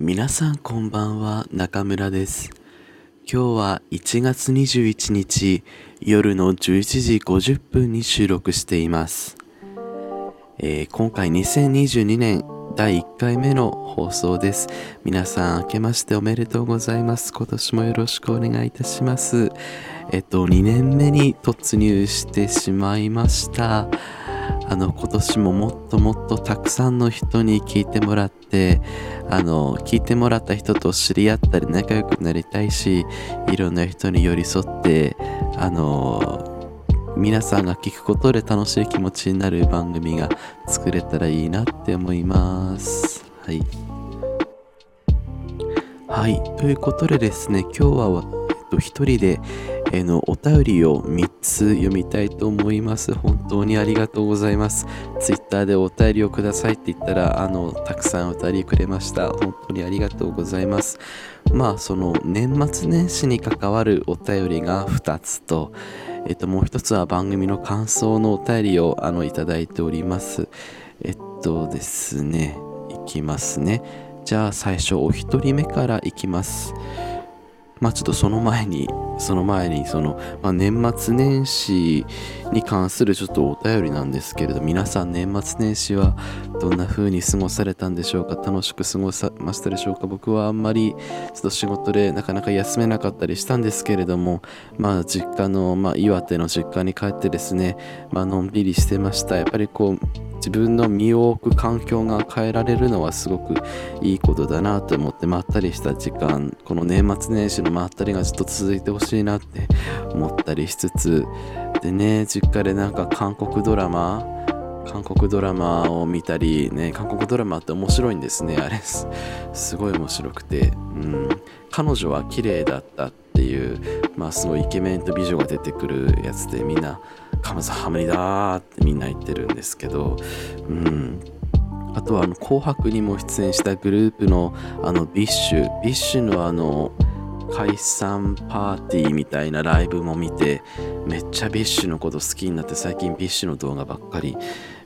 皆さんこんばんは中村です。今日は1月21日夜の11時50分に収録しています、えー、今回2022年第1回目の放送です。皆さん明けましておめでとうございます。今年もよろしくお願いいたします。えっと2年目に突入してしまいました。あの今年ももっともっとたくさんの人に聞いてもらってあの聞いてもらった人と知り合ったり仲良くなりたいしいろんな人に寄り添ってあの皆さんが聞くことで楽しい気持ちになる番組が作れたらいいなって思います。はい。はい。ということでですね今日は、えっと、一人でえのお便りを3つ読みたいと思います。本当にありがとうございます。Twitter でお便りをくださいって言ったら、あの、たくさんお便りくれました。本当にありがとうございます。まあ、その年末年始に関わるお便りが2つと、えっと、もう1つは番組の感想のお便りをあのいただいております。えっとですね、いきますね。じゃあ最初お一人目からいきます。まあちょっとその前に、その前に、その、まあ、年末年始に関するちょっとお便りなんですけれど、皆さん年末年始はどんな風に過ごされたんでしょうか楽しく過ごさましたでしょうか僕はあんまりちょっと仕事でなかなか休めなかったりしたんですけれども、まあ実家の、まあ岩手の実家に帰ってですね、まあのんびりしてました。やっぱりこう、自分の身を置く環境が変えられるのはすごくいいことだなと思ってまったりした時間この年末年始のまったりがずっと続いてほしいなって思ったりしつつでね実家でなんか韓国ドラマ韓国ドラマを見たりね韓国ドラマって面白いんですねあれ。すごい面白くて。うん。彼女は綺麗だったっていうまあすごいイケメンと美女が出てくるやつでみんな감사합니다ってみんな言ってるんですけど、うん。あとはあの紅白にも出演したグループのあの BiSH、BiSH のあの解散パーティーみたいなライブも見てめっちゃ BiSHのこと好きになって最近 BiSHの動画ばっかり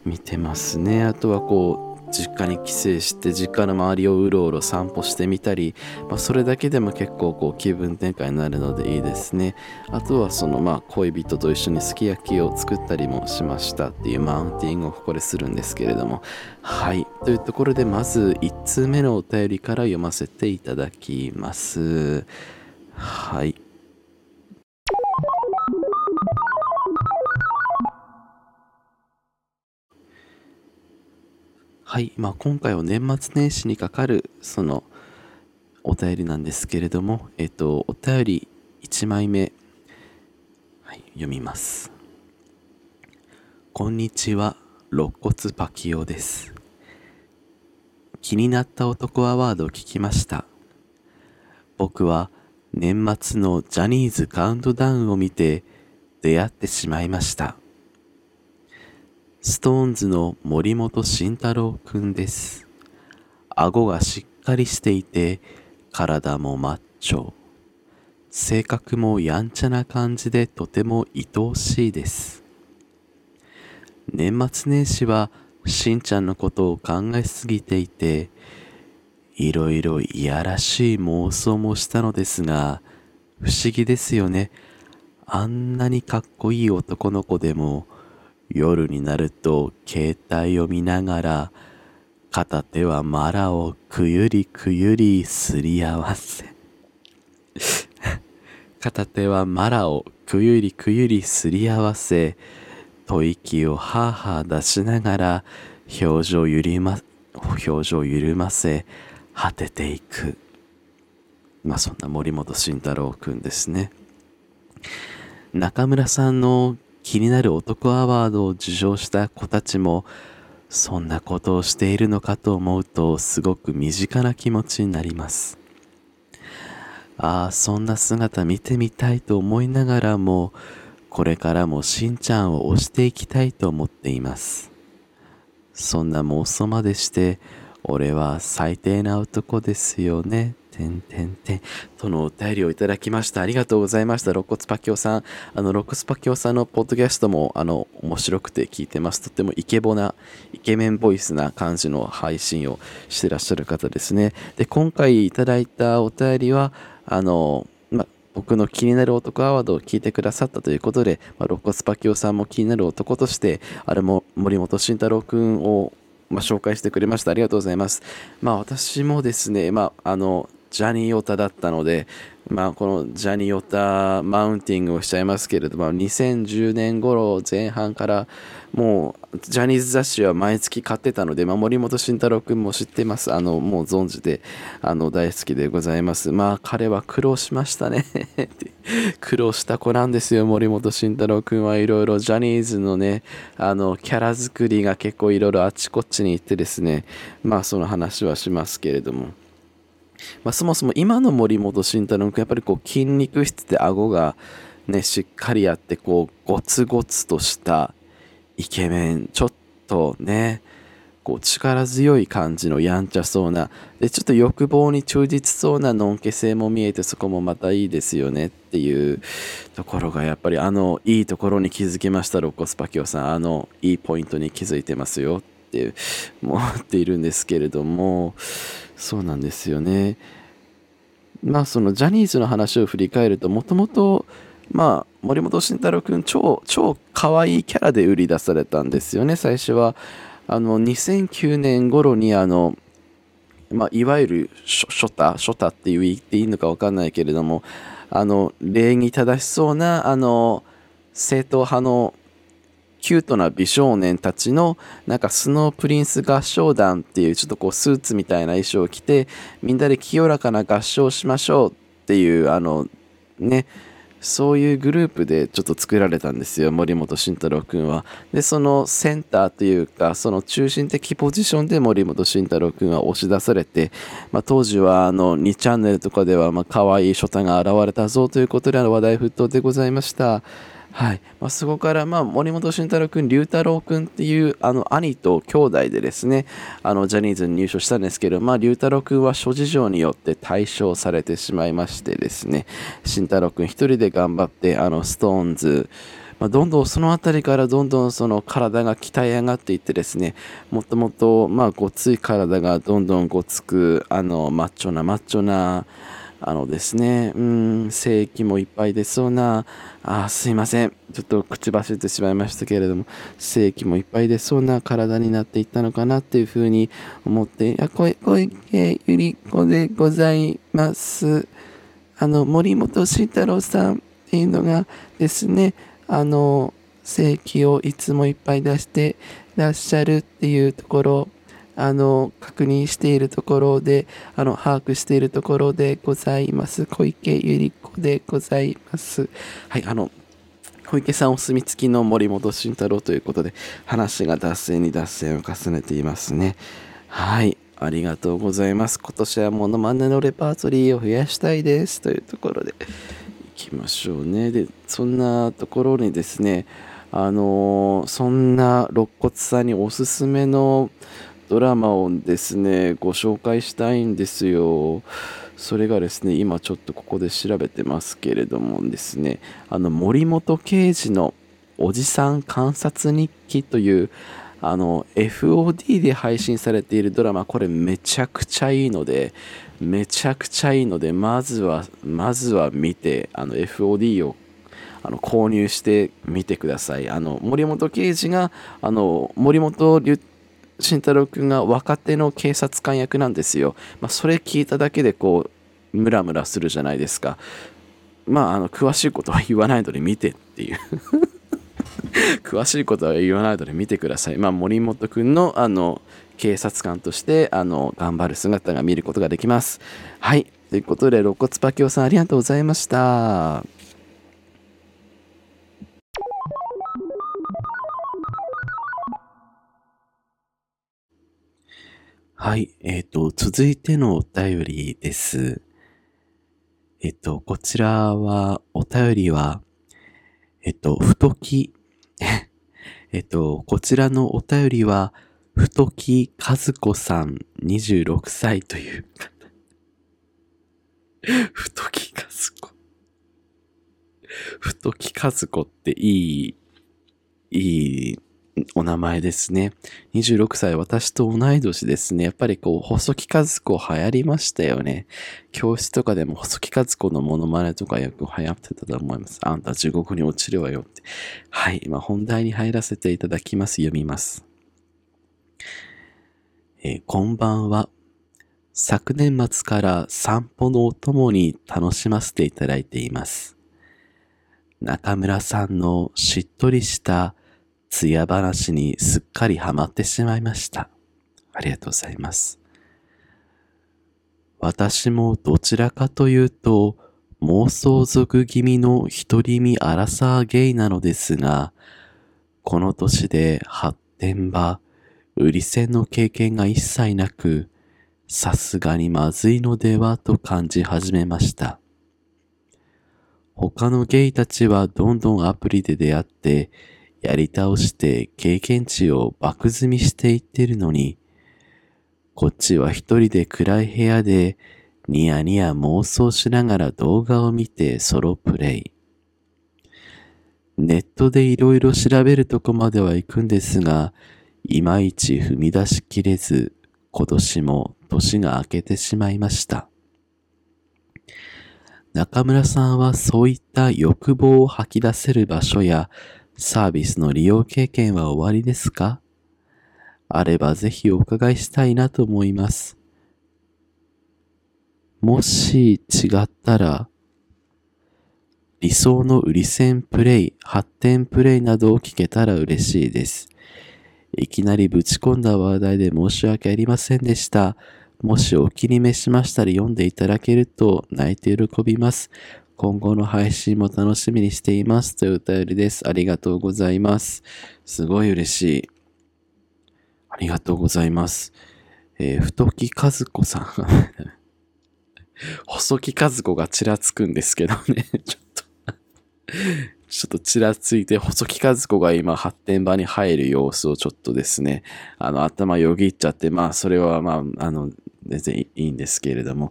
見てますね。あとはこう実家に帰省して実家の周りをうろうろ散歩してみたり、まあ、それだけでも結構こう気分転換になるのでいいですね。あとはそのまあ恋人と一緒にすき焼きを作ったりもしましたっていうマウンティングをここでするんですけれども。はい。というところでまず1通目のお便りから読ませていただきます。はい。はい、まあ、今回は年末年始にかかるそのお便りなんですけれども、えっと、お便り1枚目、はい、読みます。こんにちは、肋骨パキオです。気になった男アワードを聞きました。僕は年末のジャニーズカウントダウンを見て出会ってしまいました。ストーンズの森本慎太郎くんです。顎がしっかりしていて、体もマッチョ。性格もやんちゃな感じでとても愛おしいです。年末年始はしんちゃんのことを考えすぎていて、いろいろいやらしい妄想もしたのですが、不思議ですよね。あんなにかっこいい男の子でも、夜になると携帯を見ながら片手はマラをくゆりくゆりすり合わせ。片手はマラをくゆりくゆりすり合わせ吐息をはあはあ出しながら表情ゆりま表情緩ませ果てていく。まあそんな森本慎太郎くんですね。中村さんの気になる男アワードを受賞した子たちもそんなことをしているのかと思うとすごく身近な気持ちになります。ああそんな姿見てみたいと思いながらもこれからもしんちゃんを推していきたいと思っています。そんな妄想までして俺は最低な男ですよね。てんてんてんとのお便りをいただきました。ありがとうございました。肋骨パキオさん。あの、肋骨パキオさんのポッドキャストも、あの、面白くて聞いてます。とってもイケボな、イケメンボイスな感じの配信をしてらっしゃる方ですね。で、今回いただいたお便りは、あの、ま、僕の気になる男アワードを聞いてくださったということで、まあ、肋骨パキオさんも気になる男として、あれも森本慎太郎くんをまあ、紹介してくれました。ありがとうございます。まあ、私もですね、まあ、あの、ジャニー・オタだったので、まあ、このジャニー・オタマウンティングをしちゃいますけれども、2010年頃前半からもうジャニーズ雑誌は毎月買ってたので、まあ、森本慎太郎君も知ってます。あの、もう存じで、あの、大好きでございます。まあ、彼は苦労しましたね 苦労した子なんですよ、森本慎太郎君はいろいろジャニーズのね、あの、キャラ作りが結構いろいろあちこちに行ってですね、まあ、その話はしますけれども。まあ、そもそも今の森本慎太郎君やっぱりこう筋肉質で顎がねしっかりあってこうゴツゴツとしたイケメンちょっとねこう力強い感じのやんちゃそうなでちょっと欲望に忠実そうなのんけ性も見えてそこもまたいいですよねっていうところがやっぱりあのいいところに気づきましたロコスパキオさん。あのいいポイントに気づいてますよって思っているんですけれどもそうなんですよね。まあそのジャニーズの話を振り返るともともとまあ森本慎太郎君超超可愛いキャラで売り出されたんですよね最初はあの2009年頃にあのまあ、いわゆるショタショタって言っていいのか分かんないけれどもあの礼儀正しそうなあの正統派のキュートな美少年たちのなんかスノープリンス合唱団っていうちょっとこうスーツみたいな衣装を着てみんなで清らかな合唱しましょうっていうあのねそういうグループでちょっと作られたんですよ森本慎太郎君は。でそのセンターというかその中心的ポジションで森本慎太郎君は押し出されて、まあ、当時はあの2チャンネルとかではまあ可愛いショタが現れたぞということで話題沸騰でございました。はい。まあ、そこから、まあ、森本慎太郎君、龍太郎君っていうあの兄と兄弟でですねあのジャニーズに入所したんですけど、まあ、龍太郎君は諸事情によって退所されてしまいましてですね慎太郎君一人で頑張ってあのストーンズまあ、どんどんその辺りからどんどんその体が鍛え上がっていってですねもっともっとまあごつい体がどんどんごつくあのマッチョなマッチョなあのですね、うん、精液もいっぱい出そうな、あ、すいません。ちょっと口走ってしまいましたけれども、精液もいっぱい出そうな体になっていったのかなっていうふうに思って、あ、小池ゆり子でございます。あの、森本慎太郎さんっていうのがですね、あの、精液をいつもいっぱい出してらっしゃるっていうところあの確認しているところであの把握しているところでございます。小池百合子でございます。はいあの小池さんお墨付きの森本慎太郎ということで話が脱線に脱線を重ねていますね。はいありがとうございます。今年はモノマネのレパートリーを増やしたいですというところでいきましょうね。でそんなところにですねあの、そんな肋骨さんにおすすめのドラマをですねご紹介したいんですよ。それがですね今ちょっとここで調べてますけれどもですねあの森本刑事のおじさん観察日記というあの FOD で配信されているドラマこれめちゃくちゃいいのでめちゃくちゃいいのでまずはまずは見てあの FOD をあの購入してみてください。あの森本刑事があの森本慎太郎君が若手の警察官役なんですよ。まあ、それ聞いただけでこうムラムラするじゃないですか。まああの詳しいことは言わないので見てっていう 詳しいことは言わないので見てください。まあ、森本君のあの警察官としてあの頑張る姿が見ることができます。はい。ということで、肋骨パキオさんありがとうございました。はい。えっ、ー、と、続いてのお便りです。えっ、ー、と、こちらは、お便りは、えっ、ー、と、太き、えっと、こちらのお便りは、太き和子さん26歳という太木和子。太木和子っていい、いいお名前ですね。26歳、私と同い年ですね。やっぱりこう、細木和子流行りましたよね。教室とかでも細木和子のモノマネとかよく流行ってたと思います。あんた地獄に落ちるわよって。はい、今本題に入らせていただきます。読みます。えー、こんばんは。昨年末から散歩のお供に楽しませていただいています。中村さんのしっとりした艶話にすっかりハマってしまいました。ありがとうございます。私もどちらかというと、妄想族気味の独り身アラサーゲイなのですが、この年で発展場、売り線の経験が一切なく、さすがにまずいのではと感じ始めました。他のゲイたちはどんどんアプリで出会って、やり倒して経験値を爆積みしていってるのに、こっちは一人で暗い部屋でニヤニヤ妄想しながら動画を見てソロプレイ。ネットでいろいろ調べるとこまでは行くんですが、いまいち踏み出しきれず、今年も年が明けてしまいました。中村さんはそういった欲望を吐き出せる場所やサービスの利用経験は終わりですか？あればぜひお伺いしたいなと思います。もし違ったら、理想の売り線プレイ、発展プレイなどを聞けたら嬉しいです。いきなりぶち込んだ話題で申し訳ありませんでした。もしお気に召しましたら読んでいただけると泣いて喜びます。今後の配信も楽しみにしていますというお便りです。ありがとうございます。すごい嬉しい。ありがとうございます。えー、太木和子さん。細木和子がちらつくんですけどね。ちょっとちょっとちらついて、細木和子が今発展場に入る様子をちょっとですね、あの、頭よぎっちゃって、まあ、それはまあ、あの、全然いいんですけれども、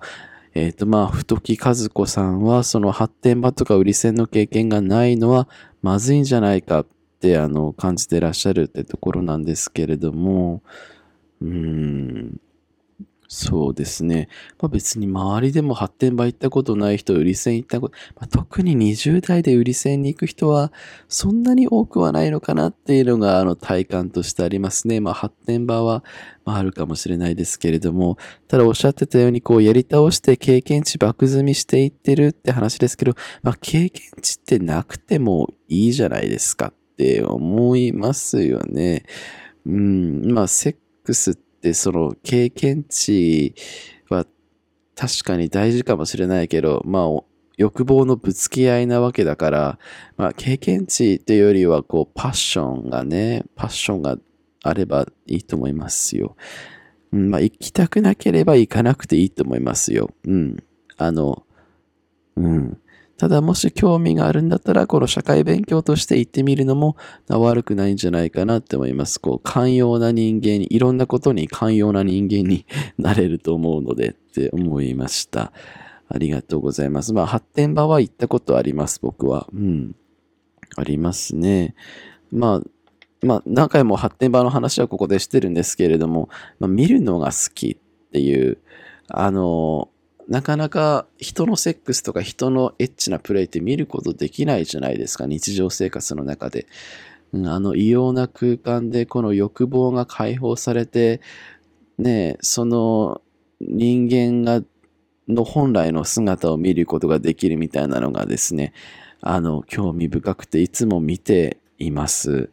えっ、ー、と、まあ、太木和子さんは、その発展場とか売り線の経験がないのは、まずいんじゃないかって、あの、感じてらっしゃるってところなんですけれども、うん、そうですね。まあ、別に周りでも発展場行ったことない人、売り線行ったこと、まあ、特に20代で売り線に行く人はそんなに多くはないのかなっていうのがあの体感としてありますね。まあ、発展場は、まあ、あるかもしれないですけれども、ただおっしゃってたようにこうやり倒して経験値爆積みしていってるって話ですけど、まあ、経験値ってなくてもいいじゃないですかって思いますよね。うん、まあ、セックスってで、その経験値は確かに大事かもしれないけど、まあ、欲望のぶつけ合いなわけだから、まあ、経験値っていうよりは、こう、パッションがね、パッションがあればいいと思いますよ。うん、まあ、行きたくなければ行かなくていいと思いますよ。うん。あの、うん。ただもし興味があるんだったら、この社会勉強として行ってみるのも悪くないんじゃないかなって思います。こう、寛容な人間に、いろんなことに寛容な人間に なれると思うのでって思いました。ありがとうございます。まあ、発展場は行ったことあります、僕は。うん。ありますね。まあ、まあ、何回も発展場の話はここでしてるんですけれども、まあ、見るのが好きっていう、あの、なかなか人のセックスとか人のエッチなプレイって見ることできないじゃないですか、日常生活の中で。あの異様な空間でこの欲望が解放されて、ね、その人間が、の本来の姿を見ることができるみたいなのがですね、あの、興味深くていつも見ています。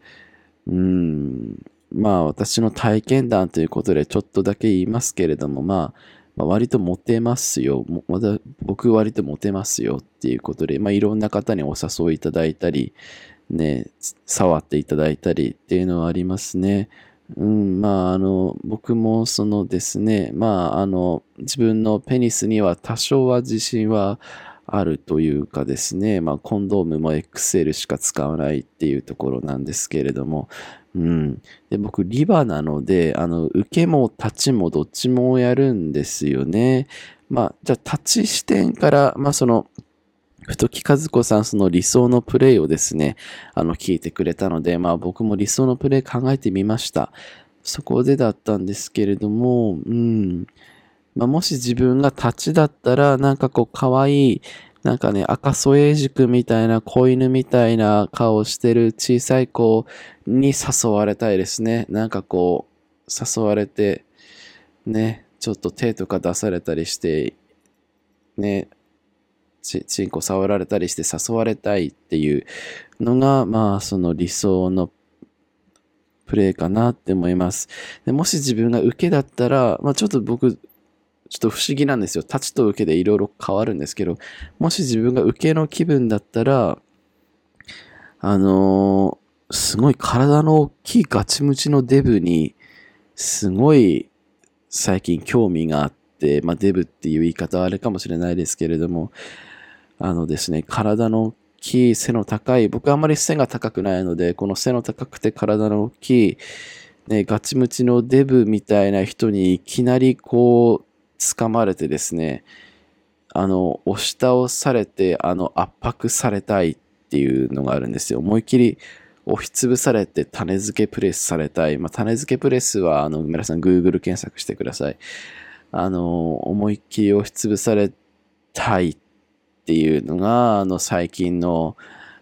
うん。まあ私の体験談ということでちょっとだけ言いますけれども、まあ、まあ、割とモテますよ。まだ僕割とモテますよっていうことで、まあ、いろんな方にお誘いいただいたり、ね、触っていただいたりっていうのはありますね。うん、まあ、あの、僕もそのですね、まあ、あの、自分のペニスには多少は自信はあるというかですね、まあ、コンドームも XL しか使わないっていうところなんですけれども、うん。で、僕、リバなので、あの、受けも立ちもどっちもやるんですよね。まあ、じゃあ、立ち視点から、まあ、その、太木和子さん、その理想のプレイをですね、あの、聞いてくれたので、まあ、僕も理想のプレイ考えてみました。そこでだったんですけれども、うん。まあ、もし自分が立ちだったら、なんかこう、可愛い、なんかね、赤楚衛二君みたいな子犬みたいな顔してる小さい子に誘われたいですね。なんかこう、誘われて、ね、ちょっと手とか出されたりして、ね、ち、ちんこ触られたりして誘われたいっていうのが、まあ、その理想のプレイかなって思います。でもし自分が受けだったら、まあちょっと僕、ちょっと不思議なんですよ。立ちと受けでいろいろ変わるんですけど、もし自分が受けの気分だったら、あのーすごい体の大きいガチムチのデブに、すごい最近興味があって、まあデブっていう言い方はあれかもしれないですけれども、あのですね、体の大きい背の高い、僕あんまり背が高くないので、この背の高くて体の大きい、ね、ガチムチのデブみたいな人にいきなりこう、掴まれてですね、あの、押し倒されて、あの、圧迫されたいっていうのがあるんですよ。思いっきり押しつぶされて種付けプレスされたい。まあ、種付けプレスは、あの、皆さん Google 検索してください。あの、思いっきり押しつぶされたいっていうのが、あの、最近の、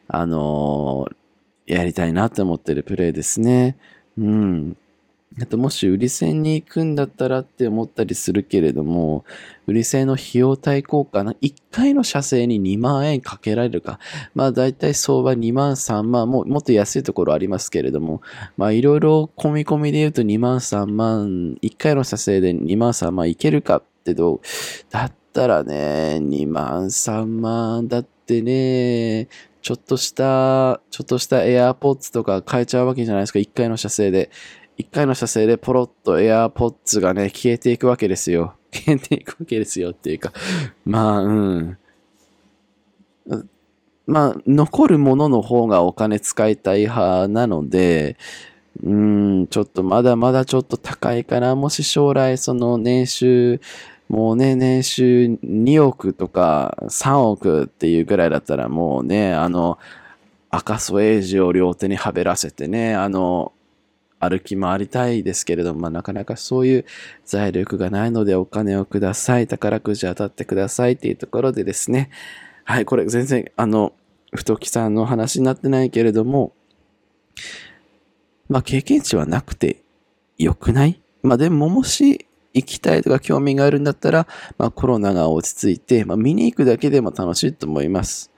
あの、やりたいなって思ってるプレイですね。うん。あと、もし売り線に行くんだったらって思ったりするけれども、売り線の費用対効果な、1回の射精に2万円かけられるか。まあ、だいたい相場2万3万、ももっと安いところありますけれども、まあ、いろいろ込み込みで言うと2万3万、1回の射精で2万3万いけるかってどうだったらね、2万3万だってね、ちょっとした、ちょっとした AirPods とか買えちゃうわけじゃないですか、1回の射精で。1回の射精でポロッと AirPods がね、消えていくわけですよ。消えていくわけですよっていうか、まあ、うん。まあ、残るものの方がお金使いたい派なので、うん、ちょっとまだまだちょっと高いかな。もし将来その年収、もうね、年収2億とか3億っていうぐらいだったらもうね、あの、赤楚衛二を両手にはべらせてね、あの、歩き回りたいですけれども、まあ、なかなかそういう財力がないのでお金をください。宝くじ当たってくださいっていうところでですね。はい、これ全然、あの、太木さんの話になってないけれども、まあ、経験値はなくて良くない？まあ、でも、もし行きたいとか興味があるんだったら、まあ、コロナが落ち着いて、まあ、見に行くだけでも楽しいと思います。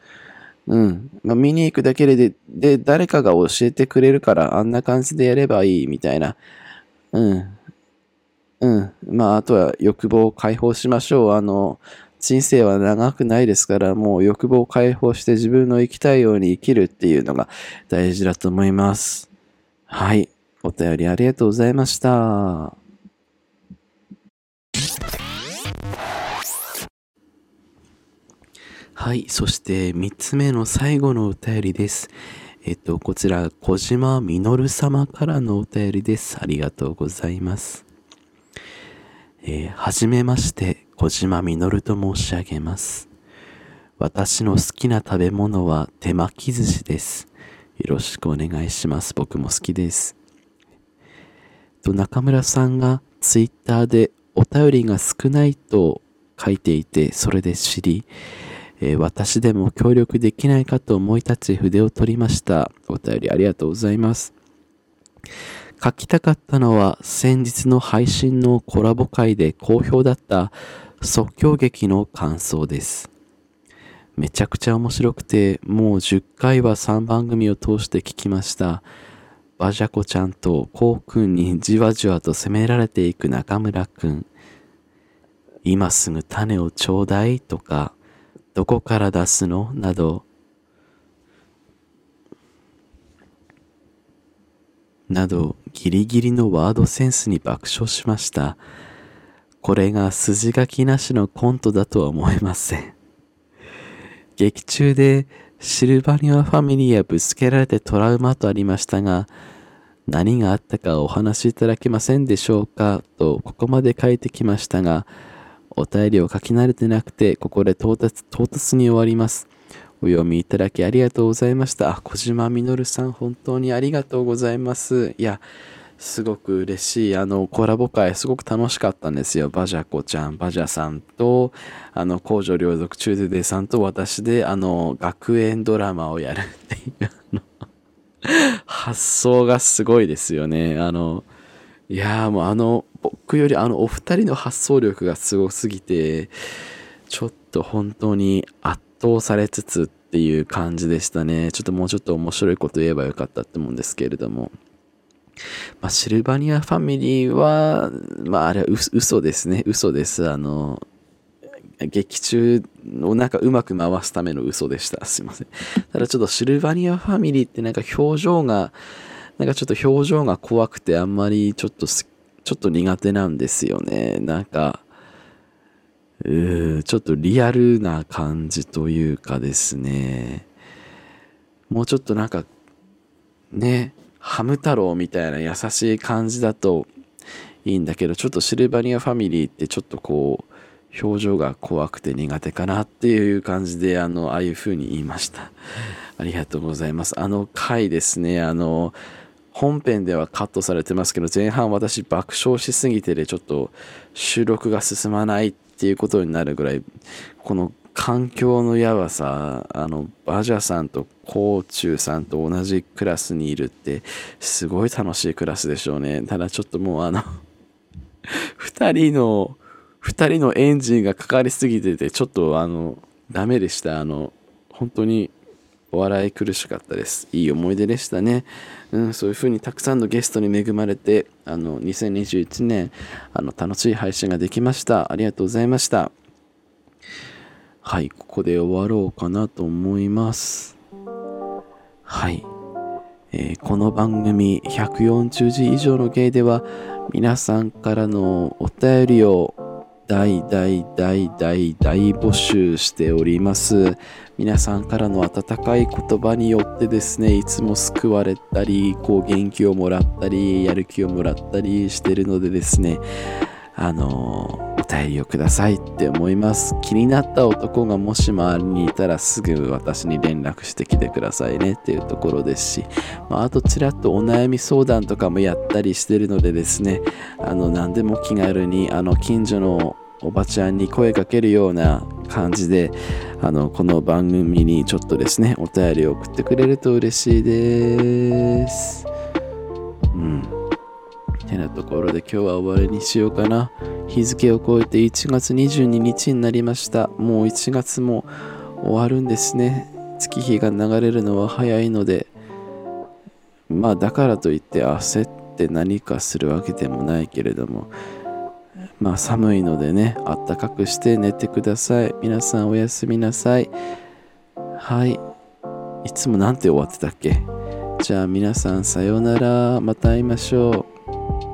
うん。まあ、見に行くだけで、で、誰かが教えてくれるから、あんな感じでやればいいみたいな。うん。うん。まあ、あとは欲望を解放しましょう。あの、人生は長くないですから、もう欲望を解放して自分の生きたいように生きるっていうのが大事だと思います。はい。お便りありがとうございました。はい。そして、三つ目の最後のお便りです。えっと、こちら、小島みのる様からのお便りです。ありがとうございます。えーはじめまして、小島みのると申し上げます。私の好きな食べ物は手巻き寿司です。よろしくお願いします。僕も好きです。と中村さんがツイッターでお便りが少ないと書いていて、それで知り、えー私でも協力できないかと思い立ち筆を取りました。お便りありがとうございます。書きたかったのは先日の配信のコラボ会で好評だった即興劇の感想です。めちゃくちゃ面白くて、もう10回は3番組を通して聞きました。バジャコちゃんとコウくんにじわじわと責められていく中村くん。今すぐ種をちょうだいとか、どこから出すの？など、など、ギリギリのワードセンスに爆笑しました。これが筋書きなしのコントだとは思えません。劇中でシルバニアファミリーへぶつけられてトラウマとありましたが、何があったかお話しいただけませんでしょうかとここまで書いてきましたが、お便りを書き慣れてなくて、ここで唐突唐突に終わります。お読みいただきありがとうございました。小島実さん、本当にありがとうございます。いや、すごく嬉しい。あの、コラボ会すごく楽しかったんですよ。バジャコちゃん、バジャさんと、あの、公女両族中でデさんと私で、あの、学園ドラマをやるっていう、あの、発想がすごいですよね。あの、いやもうあの、僕よりあの、お二人の発想力がすごすぎて、ちょっと本当に圧倒されつつっていう感じでしたね。ちょっともうちょっと面白いこと言えばよかったって思うんですけれども。まあ、シルバニアファミリーは、まあ、あれは嘘ですね。嘘です。あの、劇中をなんかうまく回すための嘘でした。すいません。ただちょっとシルバニアファミリーってなんか表情が、なんかちょっと表情が怖くてあんまりちょっとちょっと苦手なんですよね。なんか、うーちょっとリアルな感じというかですね。もうちょっとなんか、ね、ハム太郎みたいな優しい感じだといいんだけど、ちょっとシルバニアファミリーってちょっとこう、表情が怖くて苦手かなっていう感じで、あの、ああいう風に言いました。ありがとうございます。あの回ですね、あの、本編ではカットされてますけど、前半私爆笑しすぎてでちょっと収録が進まないっていうことになるぐらい、この環境のやばさ、あの、バジャさんとコーチューさんと同じクラスにいるって、すごい楽しいクラスでしょうね。ただちょっともうあの二人の、二人のエンジンがかかりすぎてて、ちょっとあの、ダメでした。あの、本当にお笑い苦しかったです。いい思い出でしたね。うん、そういう風にたくさんのゲストに恵まれて、あの、2021年、あの、楽しい配信ができました。ありがとうございました。はい、ここで終わろうかなと思います。はい。えー、この番組140字以上の芸では皆さんからのお便りを大大大大大募集しております。皆さんからの温かい言葉によってですね、いつも救われたり、こう元気をもらったり、やる気をもらったりしてるのでですね、あのお便りをくださいって思います。気になった男がもし周りにいたらすぐ私に連絡してきてくださいねっていうところですし、まあ、あとちらっとお悩み相談とかもやったりしてるのでですね、あの何でも気軽にあの近所のおばちゃんに声かけるような感じであのこの番組にちょっとですねお便りを送ってくれると嬉しいです。うんてなところで今日は終わりにしようかな。日付を超えて1月22日になりました。もう1月も終わるんですね。月日が流れるのは早いので、まあだからといって焦って何かするわけでもないけれども、まあ寒いのでね、あったかくして寝てください。皆さんおやすみなさい。はい。いつもなんて終わってたっけ？じゃあ皆さんさようなら。また会いましょう。